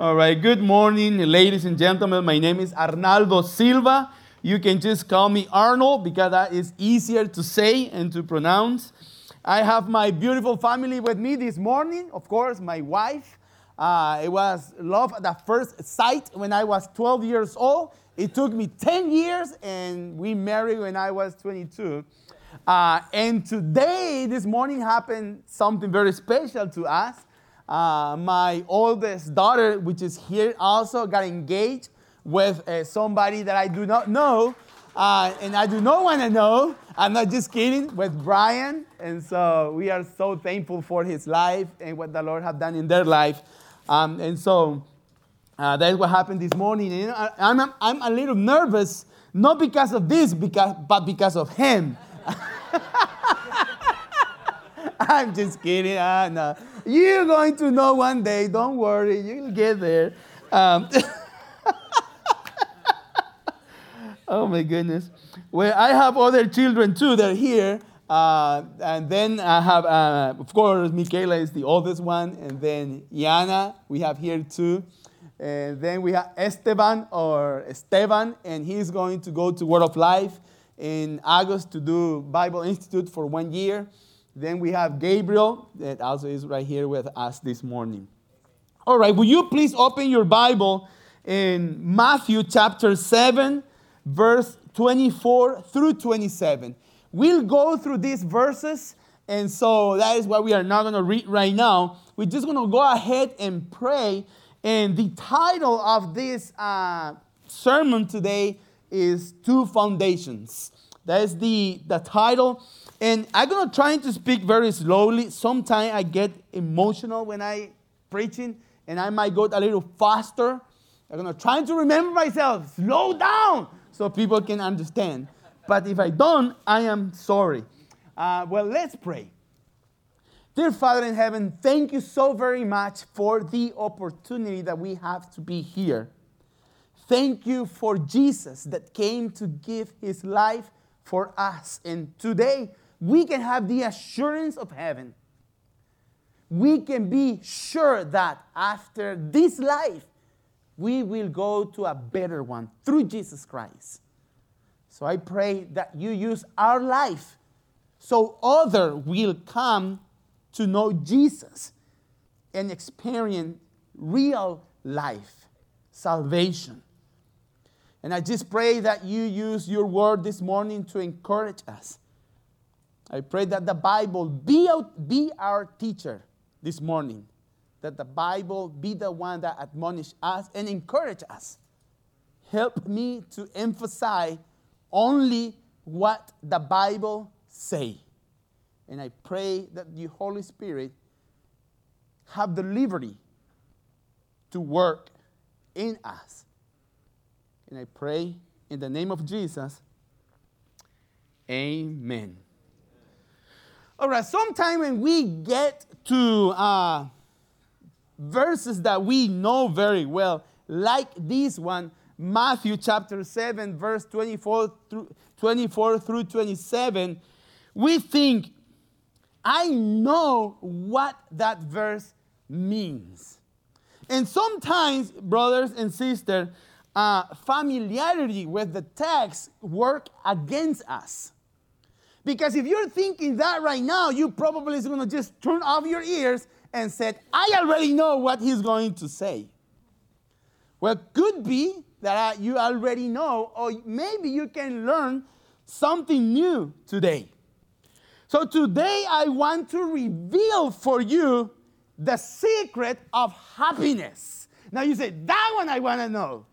All right, good morning, ladies and gentlemen. My name is Arnaldo Silva. You can just call me Arnold because that is easier to say and to pronounce. I have my beautiful family with me this morning, of course, my wife. Uh, it was love at the first sight when I was 12 years old. It took me 10 years, and we married when I was 22. Uh, and today, this morning, happened something very special to us. Uh, my oldest daughter, which is here also, got engaged with uh, somebody that I do not know. Uh, and I do not want to know. I'm not just kidding, with Brian. And so we are so thankful for his life and what the Lord have done in their life. Um, and so uh, that's what happened this morning. And I, I'm, I'm a little nervous, not because of this, because, but because of him. I'm just kidding. Uh, no. You're going to know one day. Don't worry. You'll get there. Um, oh, my goodness. Well, I have other children too. They're here. Uh, and then I have, uh, of course, Michaela is the oldest one. And then Yana, we have here too. And then we have Esteban or Esteban, and he's going to go to Word of Life in August to do Bible Institute for one year. Then we have Gabriel, that also is right here with us this morning. All right, will you please open your Bible in Matthew chapter 7, verse 24 through 27. We'll go through these verses, and so that is what we are not going to read right now. We're just going to go ahead and pray. And the title of this uh, sermon today is Two Foundations. That is the, the title. And I'm to try to speak very slowly. Sometimes I get emotional when I preaching, and I might go a little faster. I'm to try to remember myself, slow down, so people can understand. But if I don't, I am sorry. Uh, well, let's pray. Dear Father in heaven, thank you so very much for the opportunity that we have to be here. Thank you for Jesus that came to give his life for us. And today, we can have the assurance of heaven. We can be sure that after this life, we will go to a better one through Jesus Christ. So I pray that you use our life so other will come to know Jesus and experience real life, salvation. And I just pray that you use your word this morning to encourage us. I pray that the Bible be, out, be our teacher this morning, that the Bible be the one that admonish us and encourage us. Help me to emphasize only what the Bible say. And I pray that the Holy Spirit have the liberty to work in us. And I pray in the name of Jesus, amen. All right, sometime when we get to uh, verses that we know very well, like this one, Matthew chapter 7, verse 24 through, 24 through 27, we think, I know what that verse means. And sometimes, brothers and sisters, uh, familiarity with the text work against us. Because if you're thinking that right now, you probably is going to just turn off your ears and said, I already know what he's going to say. Well, could be that uh, you already know, or maybe you can learn something new today. So today I want to reveal for you the secret of happiness. Now you say, that one I want to know.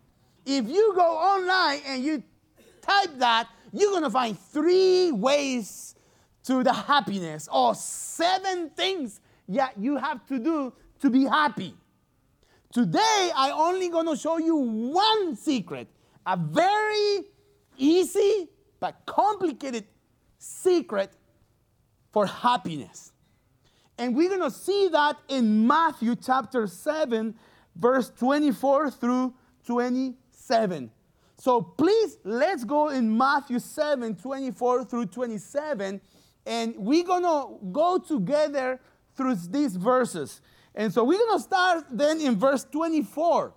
If you go online and you type that, you're going to find three ways to the happiness or seven things that you have to do to be happy. Today, I only going to show you one secret, a very easy but complicated secret for happiness. And we're going to see that in Matthew chapter 7, verse 24 through 27. So please, let's go in Matthew 7 24 through 27, and we're gonna go together through these verses. And so we're to start then in verse 24.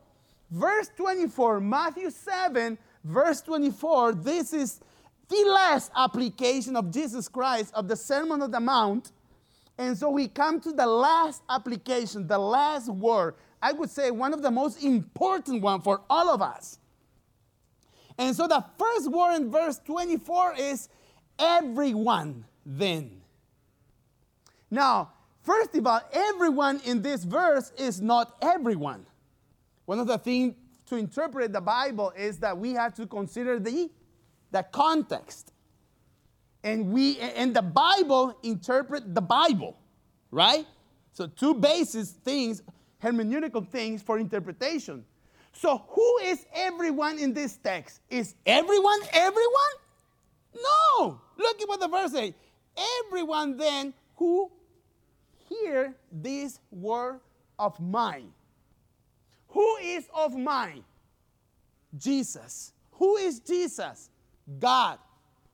Verse 24, Matthew 7, verse 24. This is the last application of Jesus Christ of the Sermon on the Mount. And so we come to the last application, the last word. I would say one of the most important one for all of us. And so the first word in verse 24 is everyone then. Now, first of all, everyone in this verse is not everyone. One of the things to interpret the Bible is that we have to consider the, the context. And we and the Bible interpret the Bible, right? So two basis things, hermeneutical things for interpretation. So who is everyone in this text? Is everyone everyone? No. Look at what the verse says. Everyone then who hear this word of mine who is of mine? Jesus. Who is Jesus? God.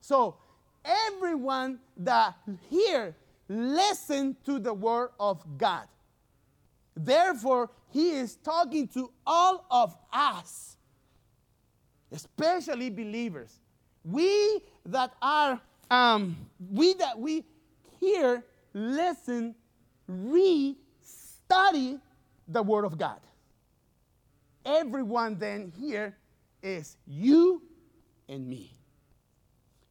So everyone that here listen to the word of God. Therefore, he is talking to all of us, especially believers. We that are, um, we that we hear, listen, read, study the word of God everyone then here is you and me.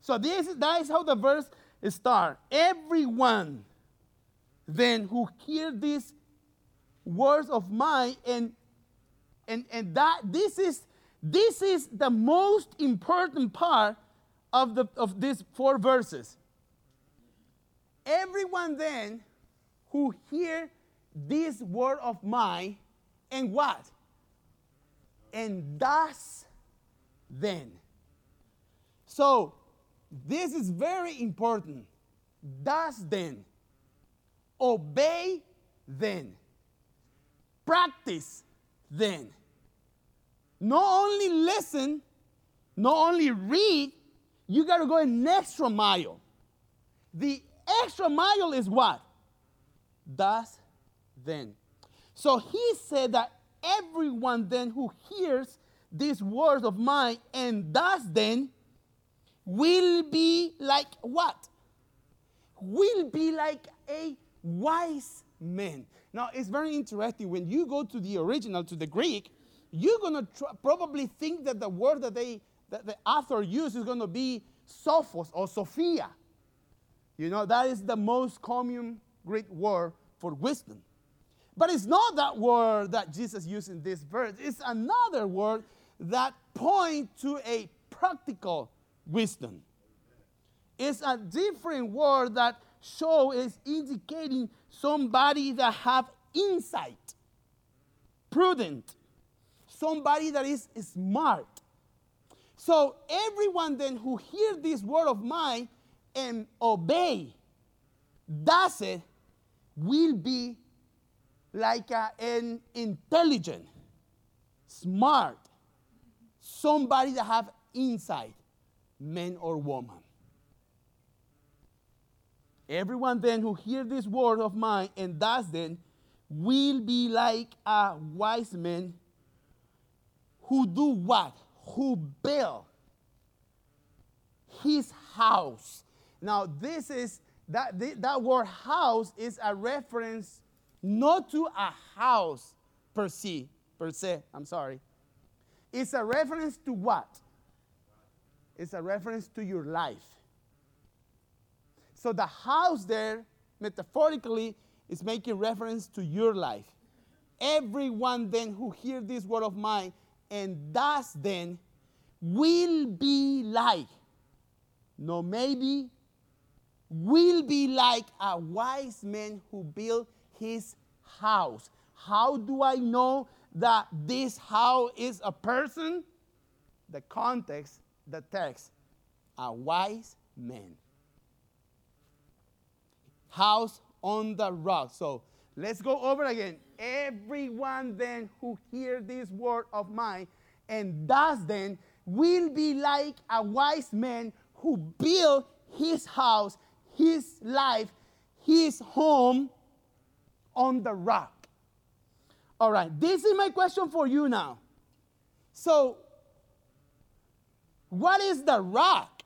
So this that is how the verse starts. Everyone then who hear these words of mine and and and that this is this is the most important part of the of these four verses. Everyone then who hear this word of mine and what? and thus then. So, this is very important. Thus then. Obey then. Practice then. Not only listen, not only read, you got to go an extra mile. The extra mile is what? Thus then. So he said that everyone then who hears these words of mine and does then will be like what? Will be like a wise man. Now, it's very interesting. When you go to the original, to the Greek, you're going to tr- probably think that the word that, they, that the author used is going to be sophos or sophia. You know, that is the most common Greek word for wisdom. But it's not that word that Jesus used in this verse. It's another word that points to a practical wisdom. It's a different word that show is indicating somebody that have insight, prudent, somebody that is smart. So everyone then who hear this word of mine and obey, does it, will be like a, an intelligent, smart, somebody that have insight, man or woman. Everyone then who hear this word of mine and does them will be like a wise man who do what? Who build his house. Now, this is that that word house is a reference not to a house per se, per se, I'm sorry. It's a reference to what? It's a reference to your life. So the house there, metaphorically, is making reference to your life. Everyone then who hears this word of mine and does then will be like, no maybe, will be like a wise man who built his house. How do I know that this house is a person? The context, the text, a wise man. House on the rock. So let's go over again. Everyone then who hear this word of mine and does then will be like a wise man who built his house, his life, his home on the rock. All right, this is my question for you now. So, what is the rock?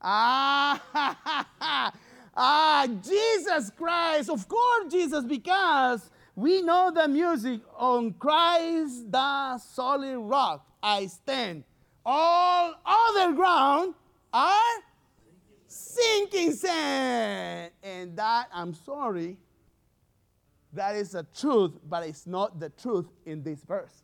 Ah, ah, Jesus Christ. Of course, Jesus, because we know the music on Christ the solid rock I stand. All other ground are sinking sand. And that, I'm sorry, that is the truth, but it's not the truth in this verse.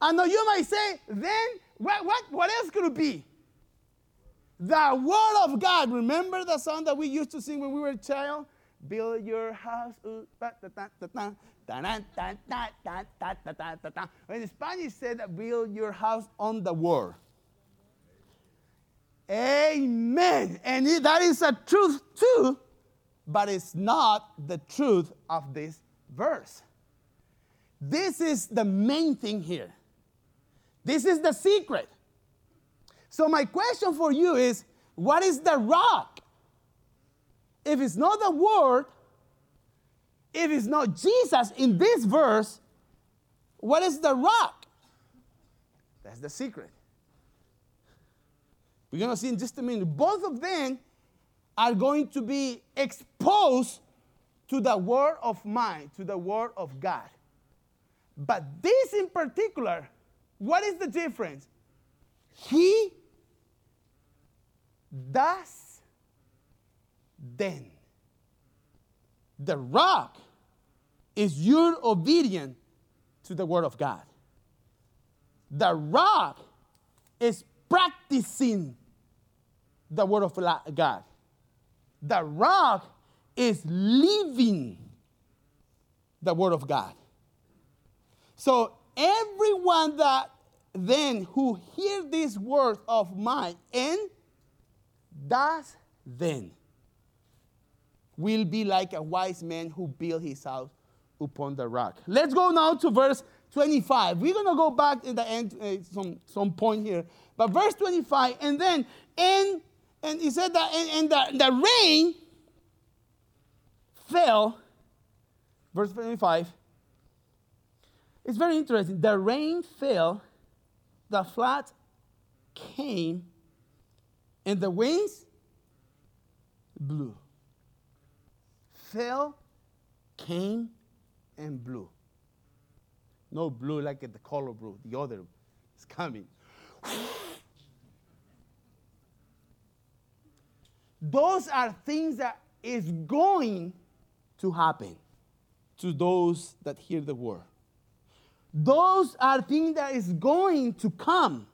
And you might say, then what, what, what else could it be? The Word of God. Remember the song that we used to sing when we were a child? Build your house. In Spanish said, build your house on the Word. Amen. And that is a truth too, but it's not the truth of this verse. This is the main thing here. This is the secret. So, my question for you is what is the rock? If it's not the word, if it's not Jesus in this verse, what is the rock? That's the secret. We're going to see in just a minute. Both of them are going to be exposed to the word of mine, to the word of God. But this in particular what is the difference? He does then. The rock is your obedience to the word of God. The rock is practicing the word of God. The rock is living the word of God. So everyone that then who hear these words of mine and does then will be like a wise man who built his house upon the rock. Let's go now to verse 25. We're going to go back in the end uh, some, some point here. But verse 25, and then, and, and he said that, and, and the, the rain fell, verse 25, it's very interesting. The rain fell, the flood came, and the winds blew. Fell, came, and blew. No blue like the color blue, the other is coming. Those are things that is going to happen to those that hear the word. Those are things that is going to come.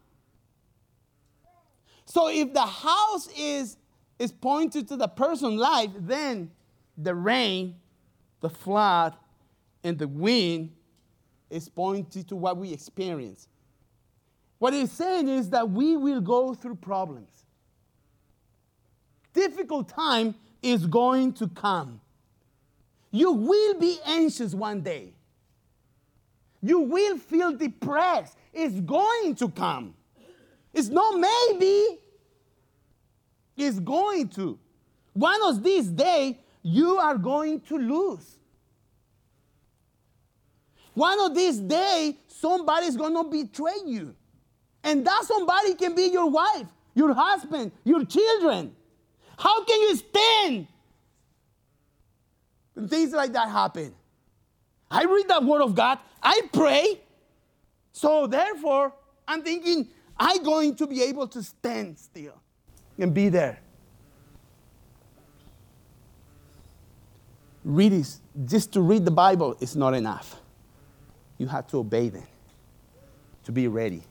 So if the house is, is pointed to the person's life, then the rain, the flood, and the wind is pointed to what we experience. What he's saying is that we will go through problems. Difficult time is going to come. You will be anxious one day. You will feel depressed. It's going to come. It's not maybe. It's going to. One of these days, you are going to lose. One of these days, somebody's going to betray you. And that somebody can be your wife, your husband, your children. How can you stand when things like that happen? I read the Word of God, I pray. So therefore, I'm thinking I'm going to be able to stand still and be there. Read this, just to read the Bible is not enough. You have to obey them to be ready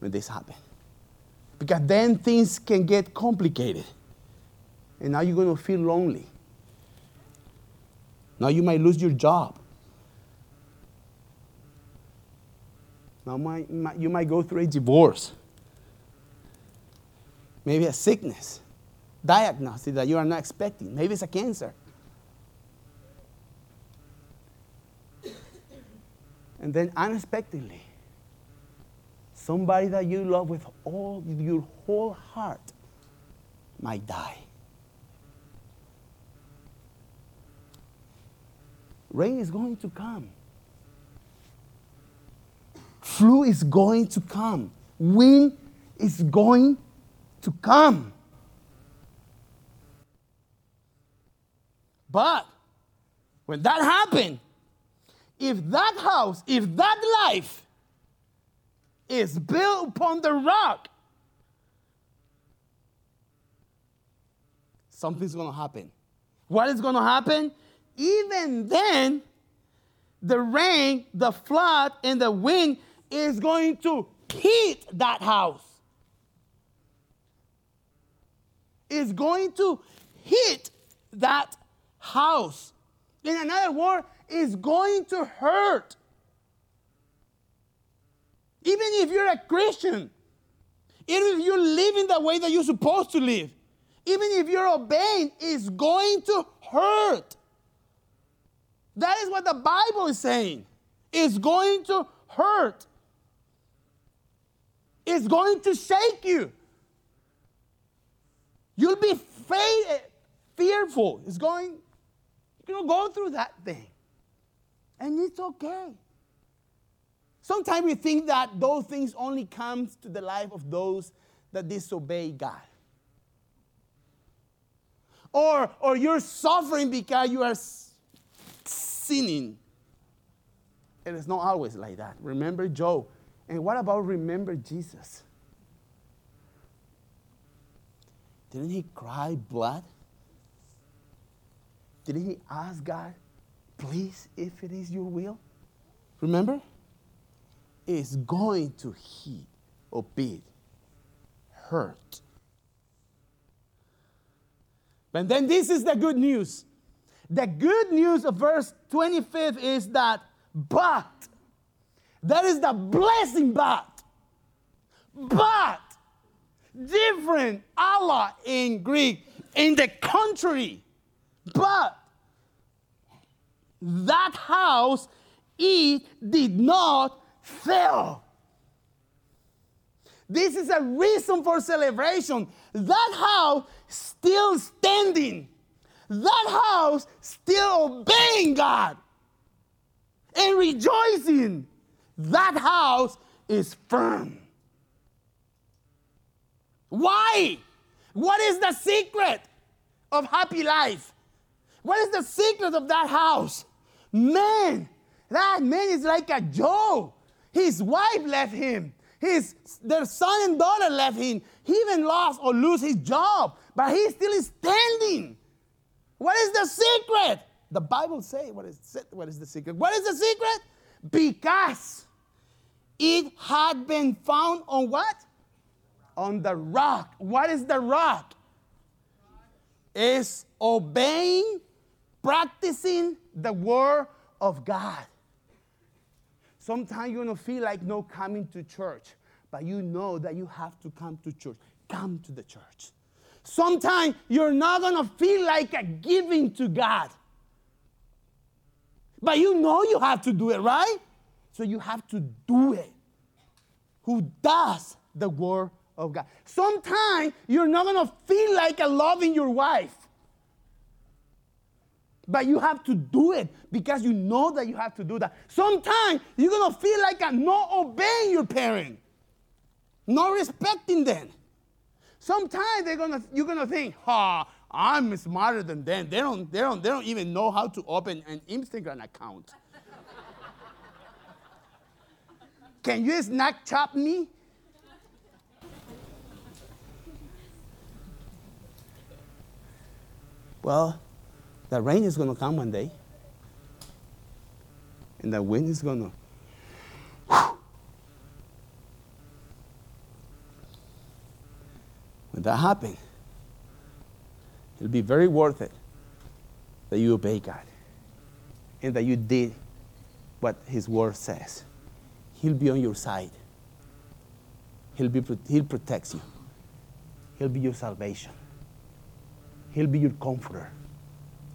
when this happens. Because then things can get complicated. And now you're going to feel lonely. Now you might lose your job. Now, you might go through a divorce, maybe a sickness, diagnosis that you are not expecting. Maybe it's a cancer. And then unexpectedly, somebody that you love with all your whole heart might die. rain is going to come. Flu is going to come. Wind is going to come. But when that happened, if that house, if that life is built upon the rock, something's going to happen. What is going to happen? Even then, the rain, the flood, and the wind is going to hit that house. Is going to hit that house. In another word, is going to hurt. Even if you're a Christian, even if you're living the way that you're supposed to live, even if you're obeying, it's going to hurt. That is what the Bible is saying. It's going to hurt. It's going to shake you. You'll be fearful. It's going, you're going to go through that thing. And it's okay. Sometimes we think that those things only comes to the life of those that disobey God. Or, or you're suffering because you are sinning. And it's not always like that. Remember Job. And what about remember Jesus? Didn't he cry blood? Didn't he ask God, please, if it is your will? Remember? It's going to heat or be hurt. But then this is the good news. The good news of verse 25 is that, but, that is the blessing, but, but, different, alla in Greek, in the country. but, that house, it did not fail. This is a reason for celebration. That house still standing. That house still obeying God and rejoicing. That house is firm. Why? What is the secret of happy life? What is the secret of that house? Man, that man is like a Job. His wife left him. His their son and daughter left him. He even lost or lose his job, but he still is standing. What is the secret? The Bible say what is what is the secret? What is the secret? Because it had been found on what? On the rock. What is the rock? Is obeying, practicing the word of God. Sometimes you're to feel like no coming to church, but you know that you have to come to church. Come to the church. Sometimes you're not to feel like giving to God, but you know you have to do it, right? So you have to do it. Who does the word of God? Sometimes you're not going to feel like a loving your wife. But you have to do it because you know that you have to do that. Sometimes you're going to feel like a not obeying your parent, not respecting them. Sometimes they're gonna, you're going to think, ha, oh, I'm smarter than them. They don't, they, don't, they don't even know how to open an Instagram account. Can you Snapchat me? Well, the rain is going to come one day, and the wind is going to. When that happens, it'll be very worth it that you obey God and that you did what His Word says. He'll be on your side. He'll, be, he'll protect you. He'll be your salvation. He'll be your comforter.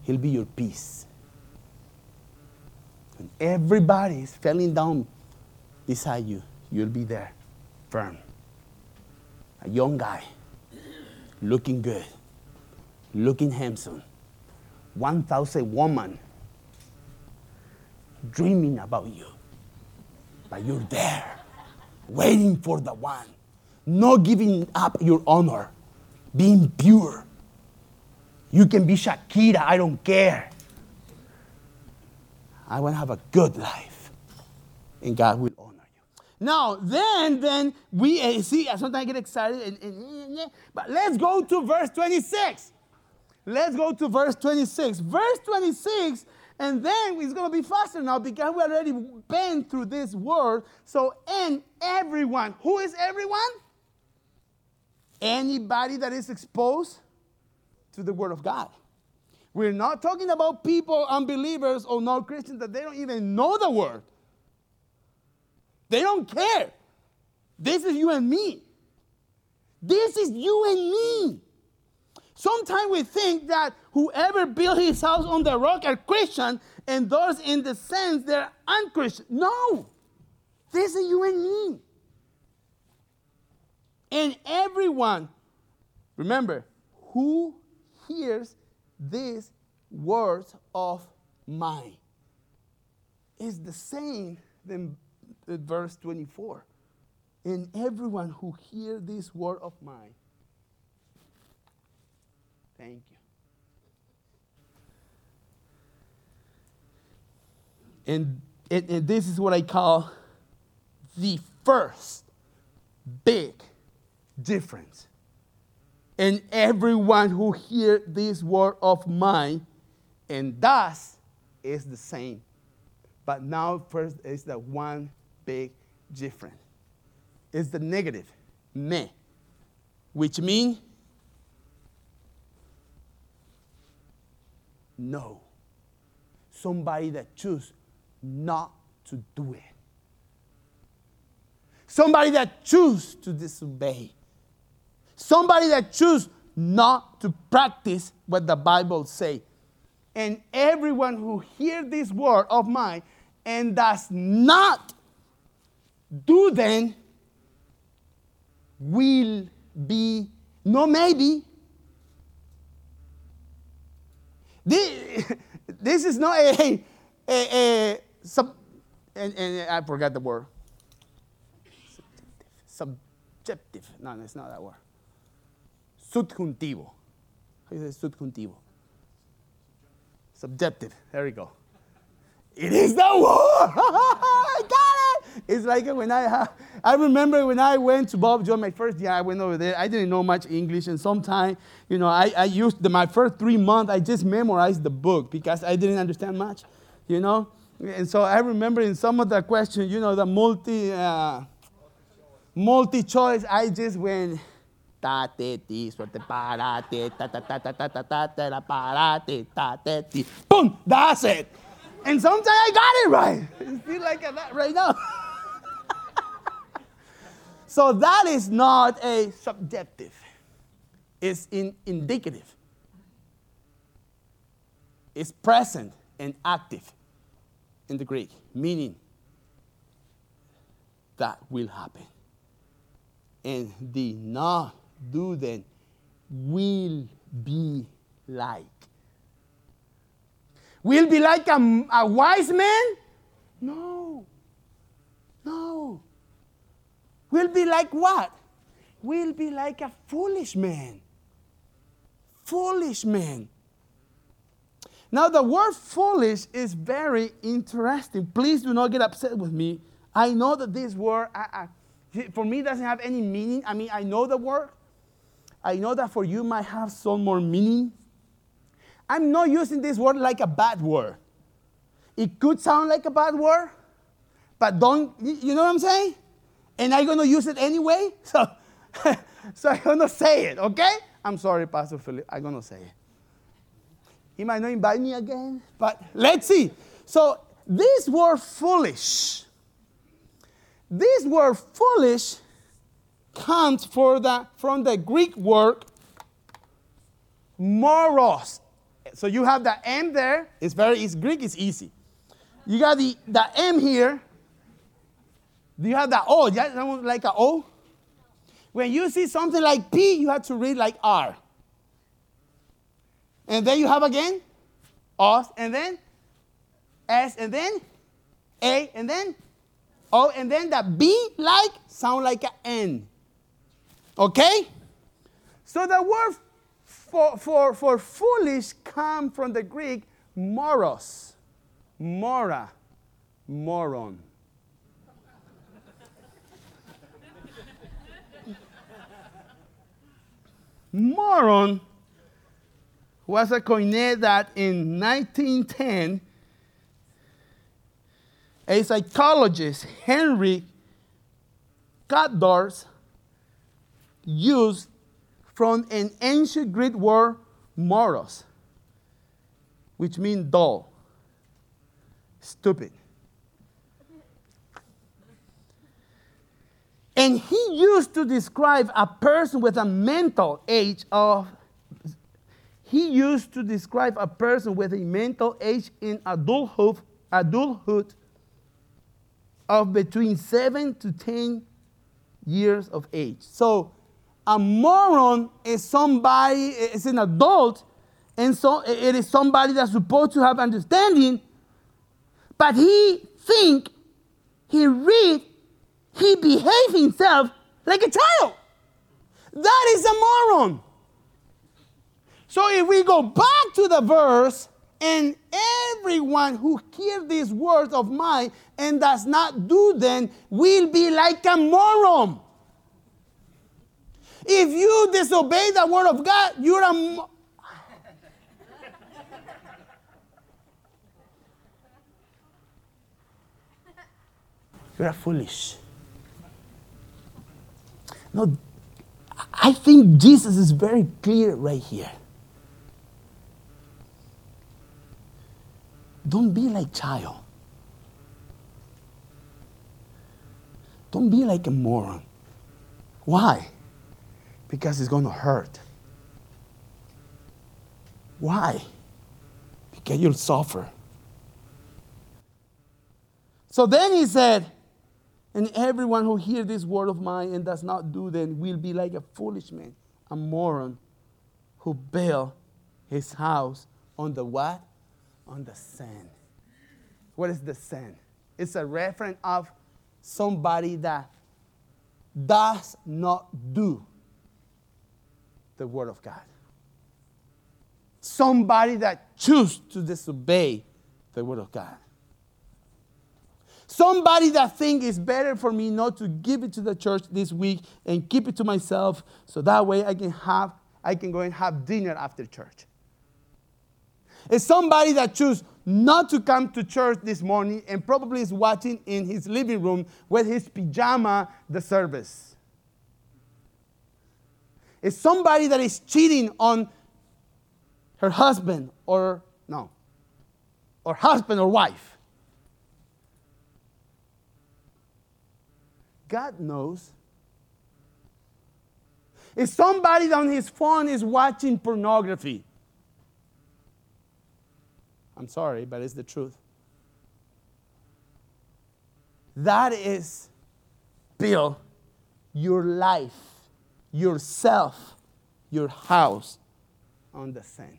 He'll be your peace. When everybody is falling down beside you, you'll be there, firm. A young guy, looking good, looking handsome, 1,000 women dreaming about you. But you're there, waiting for the one, not giving up your honor, being pure. You can be Shakira, I don't care. I want to have a good life, and God will honor you. Now, then, then we uh, see. Sometimes I get excited, and, and, but let's go to verse 26. Let's go to verse 26. Verse 26 and then it's going to be faster now because we already been through this word. So, and everyone. Who is everyone? Anybody that is exposed to the word of God. We're not talking about people, unbelievers or non Christians, that they don't even know the word. They don't care. This is you and me. This is you and me. Sometimes we think that whoever built his house on the rock are Christian, and those in the sense they're unchristian. No, this is you and me. And everyone, remember, who hears these words of mine is the same than verse 24. And everyone who hears this word of mine Thank you. And, and, and this is what I call the first big difference. And everyone who hear this word of mine and does is the same. But now first is the one big difference. It's the negative, me, which means no. Somebody that choose not to do it. Somebody that choose to disobey. Somebody that choose not to practice what the Bible say. And everyone who hear this word of mine and does not do them will be, no maybe, This, this is not a, a, a sub, and, and I forgot the word. Subjective. No, it's not that word. Subjuntivo. How do you say subjuntivo? Subjective. There we go. It is the word. I got it. It's like when I have, I remember when I went to Bob Jones my first year, I went over there. I didn't know much English, and sometimes, you know, I, I used the, my first three months, I just memorized the book because I didn't understand much, you know. And so I remember in some of the questions, you know, the multi, uh, multi choice, I just went. Ta te ti suerte para te ta ta ta ta ta ta ta ta para te ta te ti. Boom! That's it. And sometimes I got it right. I feel like that right now. so that is not a subjective. It's in indicative. It's present and active in the Greek, meaning that will happen. And the not do then will be like Will be like a, a wise man? No. No. Will be like what? We'll be like a foolish man. Foolish man. Now, the word foolish is very interesting. Please do not get upset with me. I know that this word, I, I, for me, doesn't have any meaning. I mean, I know the word. I know that for you might have some more meaning. I'm not using this word like a bad word. It could sound like a bad word, but don't, you know what I'm saying? And I'm going to use it anyway. So, so I'm going to say it, okay? I'm sorry, Pastor Philip. I'm going to say it. He might not invite me again, but let's see. So, this word foolish, this word foolish comes for the, from the Greek word moros. So you have the M there. It's very, it's Greek is easy. You got the, the M here. Do you have the O? Yeah, like a O? When you see something like P, you have to read like R. And then you have again, O, and then S, and then A, and then O, and then that B like sound like an N. Okay? So the word for, for, for foolish come from the Greek moros, mora, moron. Moron was a that in 1910 a psychologist, Henry Goddard, used from an ancient Greek word, moros, which means dull, stupid. And he used to describe a person with a mental age of, he used to describe a person with a mental age in adulthood, adulthood of between seven to 10 years of age. So a moron is somebody, is an adult, and so it is somebody that's supposed to have understanding, but he think, he read, he behave himself like a child. That is a moron. So if we go back to the verse, and everyone who hears these words of mine and does not do them will be like a moron. If you disobey the word of God, you're a. Mo- you're a foolish. No, I think Jesus is very clear right here. Don't be like child. Don't be like a moron. Why? Because it's going to hurt. Why? Because you'll suffer. So then he said, and everyone who hears this word of mine and does not do them will be like a foolish man, a moron, who built his house on the what? On the sand. What is the sand? It's a reference of somebody that does not do the word of God. Somebody that chooses to disobey the word of God. Somebody that think it's better for me not to give it to the church this week and keep it to myself so that way I can have I can go and have dinner after church. It's somebody that choose not to come to church this morning and probably is watching in his living room with his pajama the service. It's somebody that is cheating on her husband or no, or husband or wife. God knows. If somebody on his phone is watching pornography, I'm sorry, but it's the truth. That is Bill, your life, yourself, your house on the sand.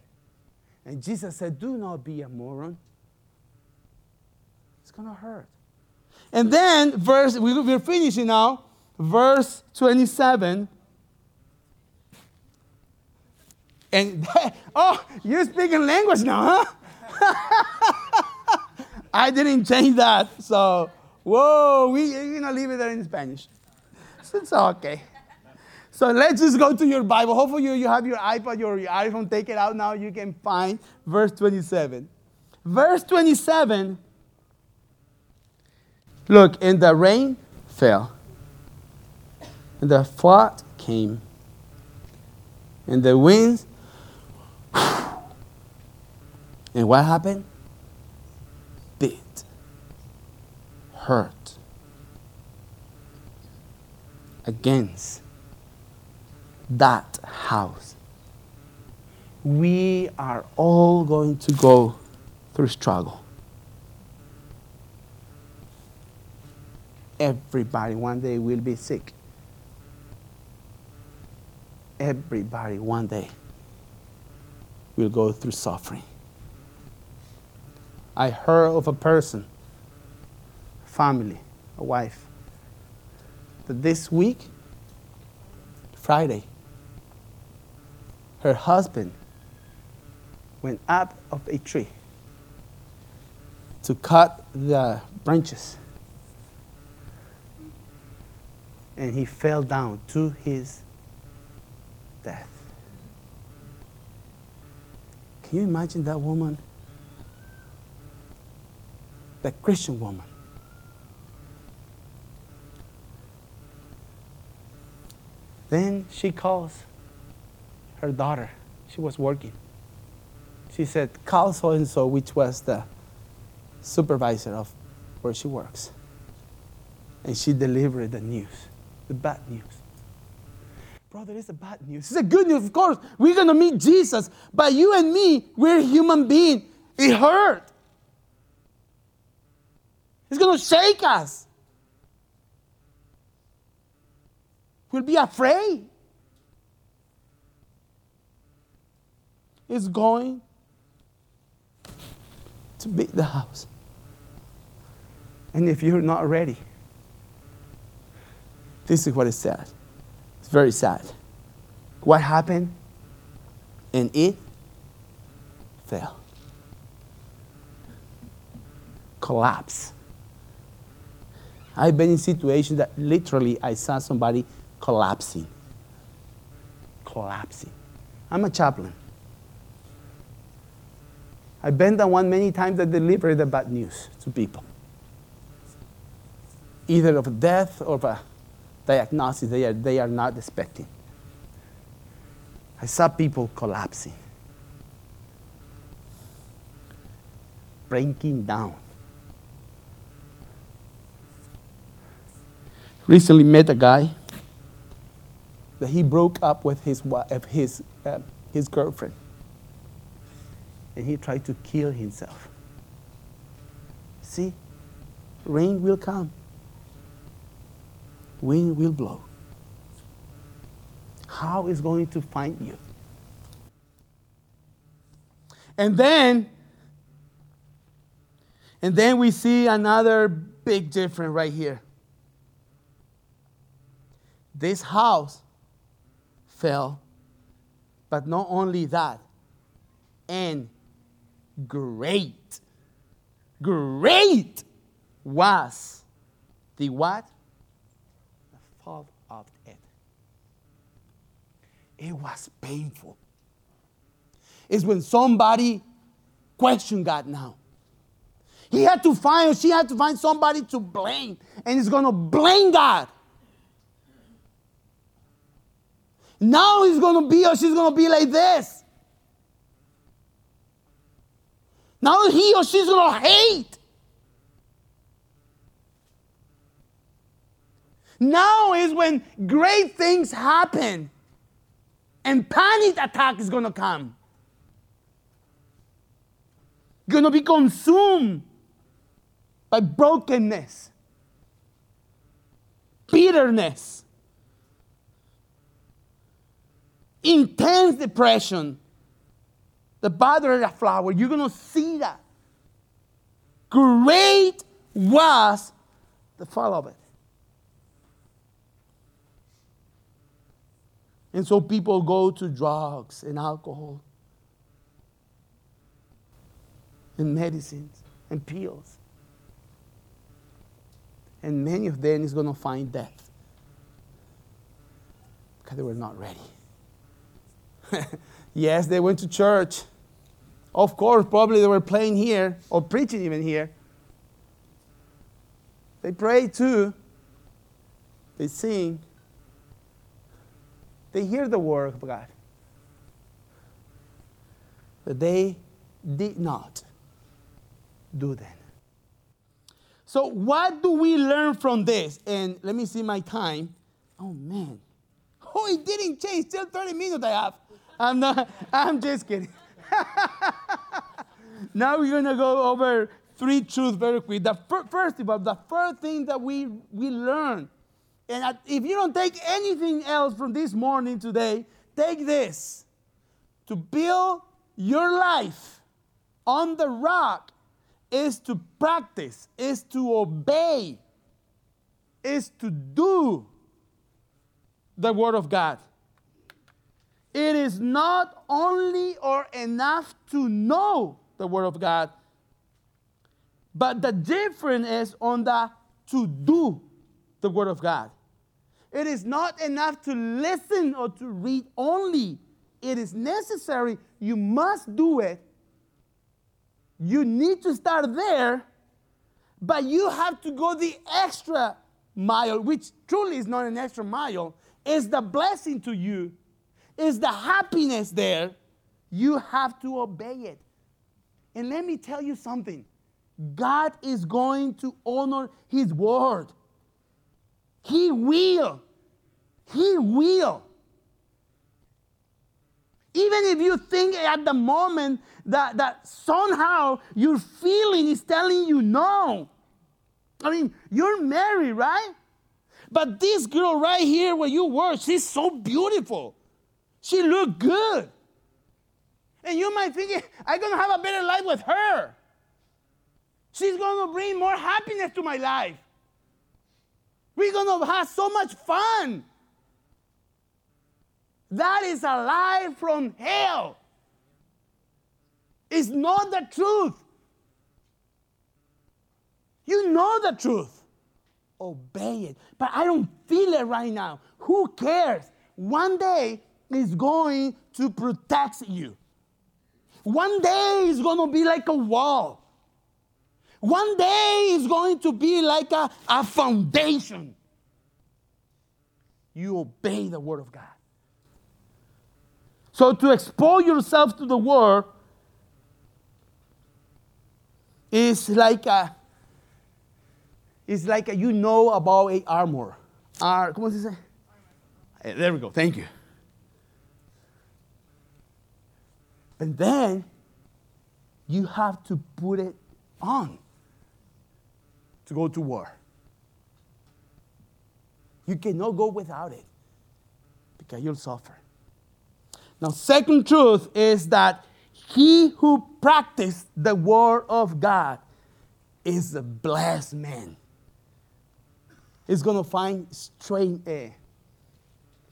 And Jesus said, Do not be a moron. It's going to hurt. And then, verse, we're finishing now, verse 27. And, oh, you're speaking language now, huh? I didn't change that. So, whoa, we, you know, leave it there in Spanish. So it's okay. So let's just go to your Bible. Hopefully, you, you have your iPad, your, your iPhone. Take it out now. You can find verse 27. Verse 27 Look, and the rain fell, and the flood came, and the winds and what happened? Bit. Hurt. Against that house. We are all going to go through struggle. Everybody one day will be sick. Everybody one day will go through suffering. I heard of a person family, a wife, that this week, Friday, her husband went up of a tree to cut the branches. And he fell down to his death. Can you imagine that woman? That Christian woman. Then she calls her daughter. She was working. She said, Call so and so, which was the supervisor of where she works. And she delivered the news, the bad news. Brother, it's a bad news. It's a good news, of course. We're going to meet Jesus. But you and me, we're human beings. It hurt. It's going to shake us. We'll be afraid. It's going to beat the house. And if you're not ready, this is what it says. It's very sad. What happened? And it fell. Collapse. I've been in situations that literally I saw somebody collapsing. Collapsing. I'm a chaplain. I've been the one many times that deliver the bad news to people. Either of death or of a diagnosis they are, they are not expecting. I saw people collapsing, breaking down. Recently met a guy that he broke up with his, wife, his, uh, his girlfriend and he tried to kill himself. See, rain will come, wind will blow. How is going to find you? And then, and then we see another big difference right here. This house fell, but not only that, and great, great was the what? Of it. It was painful. It's when somebody questioned God now. He had to find, or she had to find somebody to blame, and he's gonna blame God. Now he's gonna be or she's gonna be like this. Now he or she's to hate. Now is when great things happen and panic attack is going to come. Going to be consumed by brokenness, bitterness, intense depression the bother of the flower, you're going to see that. Great was the fall of it. And so people go to drugs and alcohol and medicines and pills. And many of them is going to find death because they were not ready. Yes, they went to church. Of course, probably they were playing here or preaching even here. They pray too. They sing. They hear the word of God. But they did not do that. So, what do we learn from this? And let me see my time. Oh, man. Oh, it didn't change. Still 30 minutes I have. I'm not, I'm just kidding. now we're going to go over three truths very quick. The fir- first of all, the first thing that we, we learn, and if you don't take anything else from this morning today, take this. To build your life on the rock is to practice, is to obey, is to do the Word of God. It is not only or enough to know the Word of God, but the difference is on the to do the Word of God. It is not enough to listen or to read only. It is necessary. You must do it. You need to start there, but you have to go the extra mile, which truly is not an extra mile, is the blessing to you, is the happiness there. You have to obey it. And let me tell you something God is going to honor His word. He will. He will. Even if you think at the moment that, that somehow your feeling is telling you no. I mean, you're married, right? But this girl right here where you were, she's so beautiful. She looked good. And you might think, I'm going to have a better life with her. She's going to bring more happiness to my life. We're going to have so much fun. That is a lie from hell. It's not the truth. You know the truth. Obey it. But I don't feel it right now. Who cares? One day is going to protect you. One day is going to be like a wall. One day is going to be like a, a foundation. You obey the word of God. So to expose yourself to the word is like a it's like a, you know about a armor. Ar, ¿Cómo se dice? Eh, there we go. Thank you. And then you have to put it on to go to war. You cannot go without it because you'll suffer. Now, second truth is that he who practiced the word of God is a blessed man. He's going to find strength. Uh,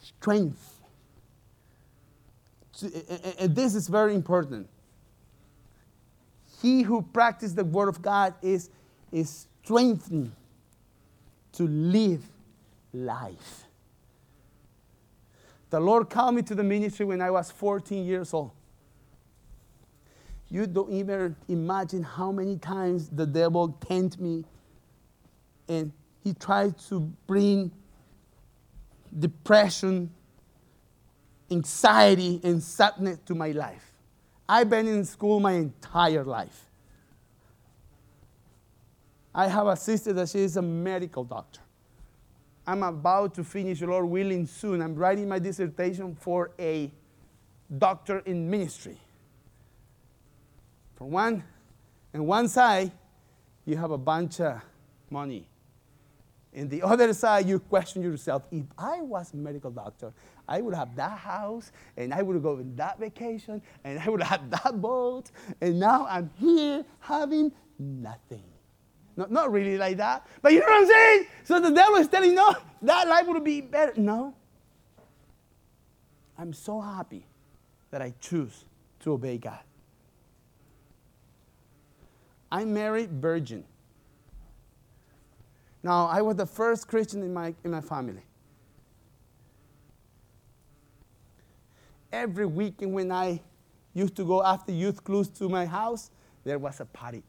strength. Eh, eh, and this is very important. He who practiced the word of God is, is strengthened to live life. The Lord called me to the ministry when I was 14 years old. You don't even imagine how many times the devil tempted me and he tried to bring depression, anxiety, and sadness to my life. I've been in school my entire life. I have a sister that she is a medical doctor. I'm about to finish, Lord willing, soon. I'm writing my dissertation for a doctor in ministry. For one, and one side, you have a bunch of money. And the other side, you question yourself if I was a medical doctor, I would have that house, and I would go on that vacation, and I would have that boat, and now I'm here having nothing. Not, not really like that. But you know what I'm saying? So the devil is telling, no, that life would be better. No. I'm so happy that I choose to obey God. I'm married virgin. Now, I was the first Christian in my, in my family. Every weekend when I used to go after youth close to my house, there was a party.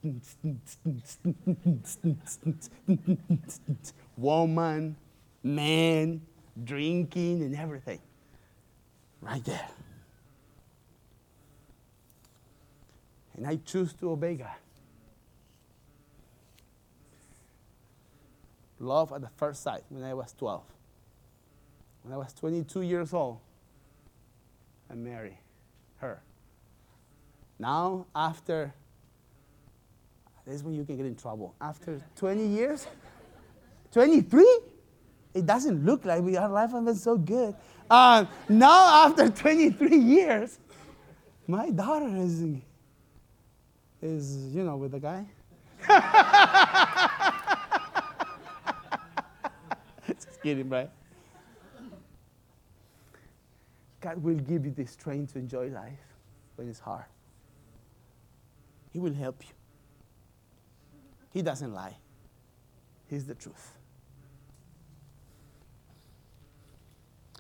Woman, man, drinking, and everything. Right there. And I choose to obey God. Love at the first sight when I was 12. When I was 22 years old, I married her. Now, after this is when you can get in trouble. After 20 years, 23, it doesn't look like we, our life has been so good. Uh, now, after 23 years, my daughter is, is, you know, with the guy. Just kidding, right? God will give you the strength to enjoy life when it's hard. He will help you. He doesn't lie, He's the truth.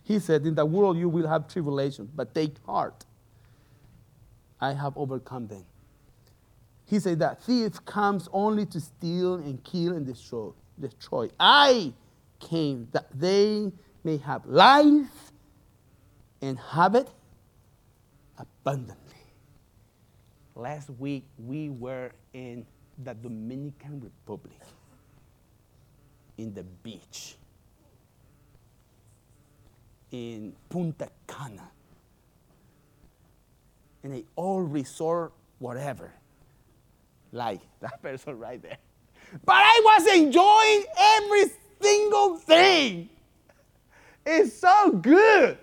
He said, In the world you will have tribulation, but take heart. I have overcome them. He said that thief comes only to steal and kill and destroy. destroy. I came that they may have life and have it abundantly. Last week we were in the Dominican Republic, in the beach, in Punta Cana, in a old resort, whatever, like that person right there. But I was enjoying every single thing. It's so good.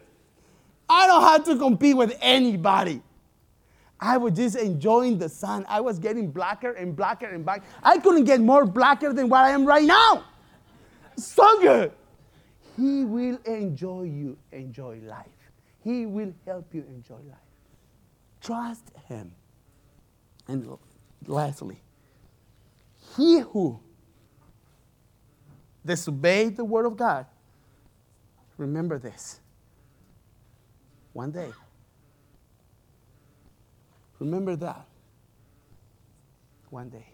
I don't have to compete with anybody. I was just enjoying the sun. I was getting blacker and blacker and blacker. I couldn't get more blacker than what I am right now. So good. He will enjoy you, enjoy life. He will help you enjoy life. Trust Him. And lastly, he who disobeyed the word of God, remember this. One day, remember that. One day.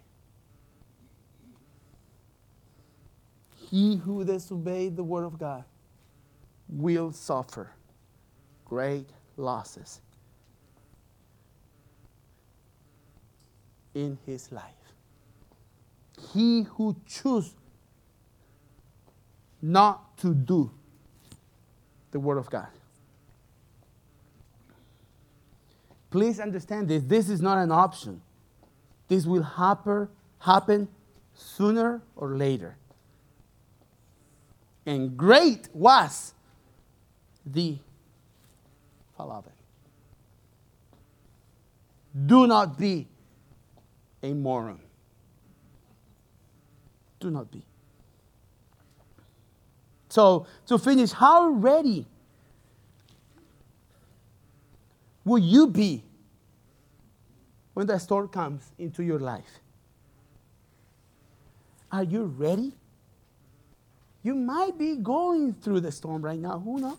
He who disobeyed the word of God will suffer great losses in his life. He who chooses not to do the word of God. Please understand this. This is not an option. This will happen, happen sooner or later. And great was the it. Do not be a moron. Do not be. So, to finish, how ready will you be when the storm comes into your life? Are you ready? You might be going through the storm right now. Who knows?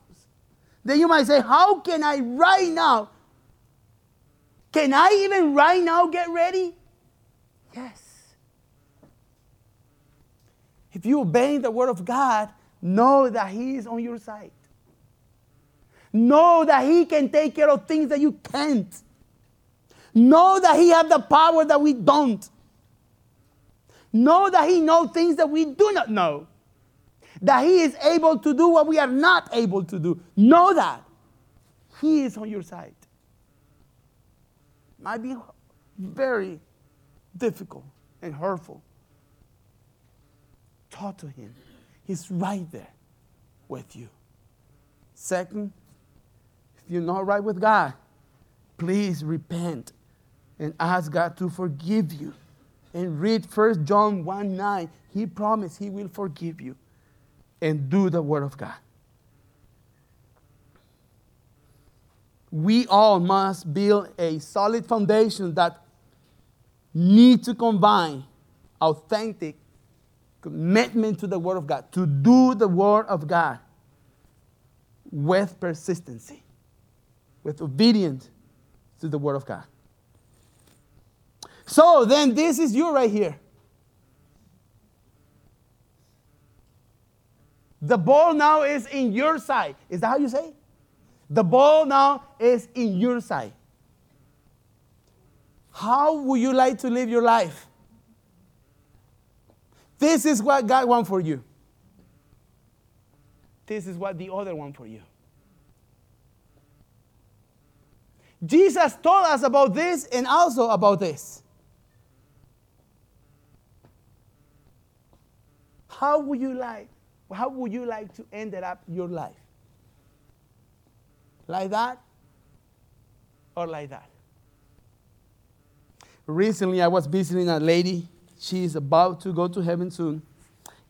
Then you might say, How can I right now? Can I even right now get ready? Yes. If you obey the word of God, know that He is on your side. Know that He can take care of things that you can't. Know that He has the power that we don't. Know that He knows things that we do not know. That He is able to do what we are not able to do. Know that. He is on your side. Might be very difficult and hurtful. Talk to Him. He's right there with you. Second, if you're not right with God, please repent and ask God to forgive you. And read 1 John 1 9. He promised He will forgive you. And do the Word of God. We all must build a solid foundation that need to combine authentic commitment to the Word of God, to do the Word of God with persistency, with obedience to the Word of God. So then, this is you right here. The ball now is in your side. Is that how you say? The ball now is in your side. How would you like to live your life? This is what God wants for you. This is what the other one for you. Jesus told us about this and also about this. How would you like, how would you like to end up your life? Like that or like that? Recently I was visiting a lady she's about to go to heaven soon.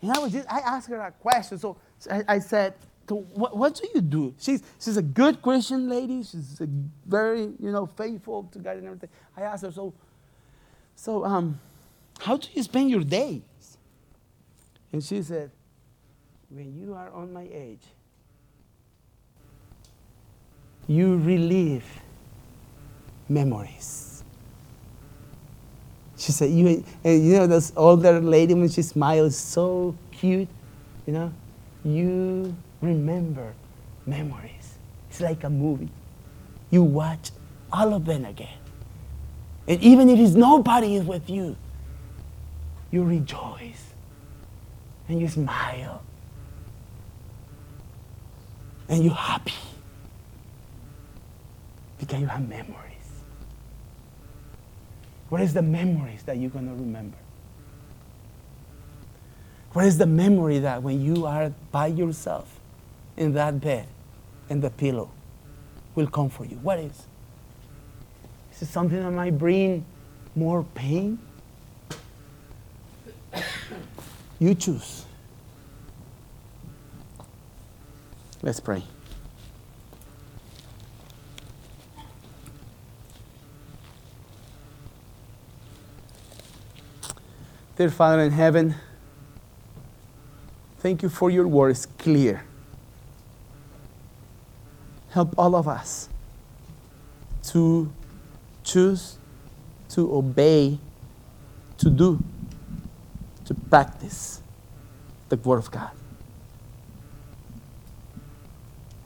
And I was just, I asked her a question. So I, I said, so what, what do you do? She's, she's a good Christian lady. She's very, you know, faithful to God and everything. I asked her, so, so um, how do you spend your days? And she said, when you are on my age, you relive memories. She said, you, and you know, this older lady, when she smiles, so cute, you know, you remember memories. It's like a movie. You watch all of them again. And even if nobody is with you, you rejoice and you smile and you're happy because you have memories. What is the memories that you're going to remember? What is the memory that when you are by yourself in that bed and the pillow will comfort you? What is? Is it something that might bring more pain? You choose. Let's pray. Dear Father in heaven, thank you for your words clear. Help all of us to choose, to obey, to do, to practice the Word of God.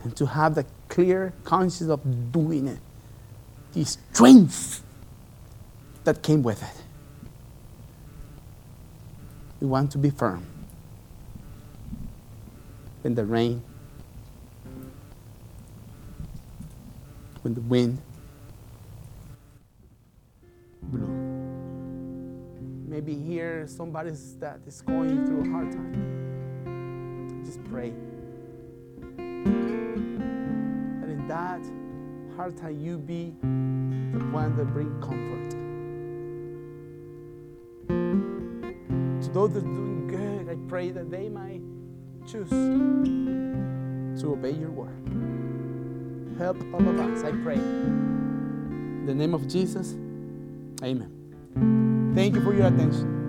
And to have the clear conscience of doing it, the strength that came with it. We want to be firm in the rain, when the wind blew. Maybe here somebody that is going through a hard time. Just pray. And in that hard time you be the one that bring comfort. To those that are doing good, I pray that they might choose to obey your word. Help all of us, I pray. In the name of Jesus, amen. Thank you for your attention.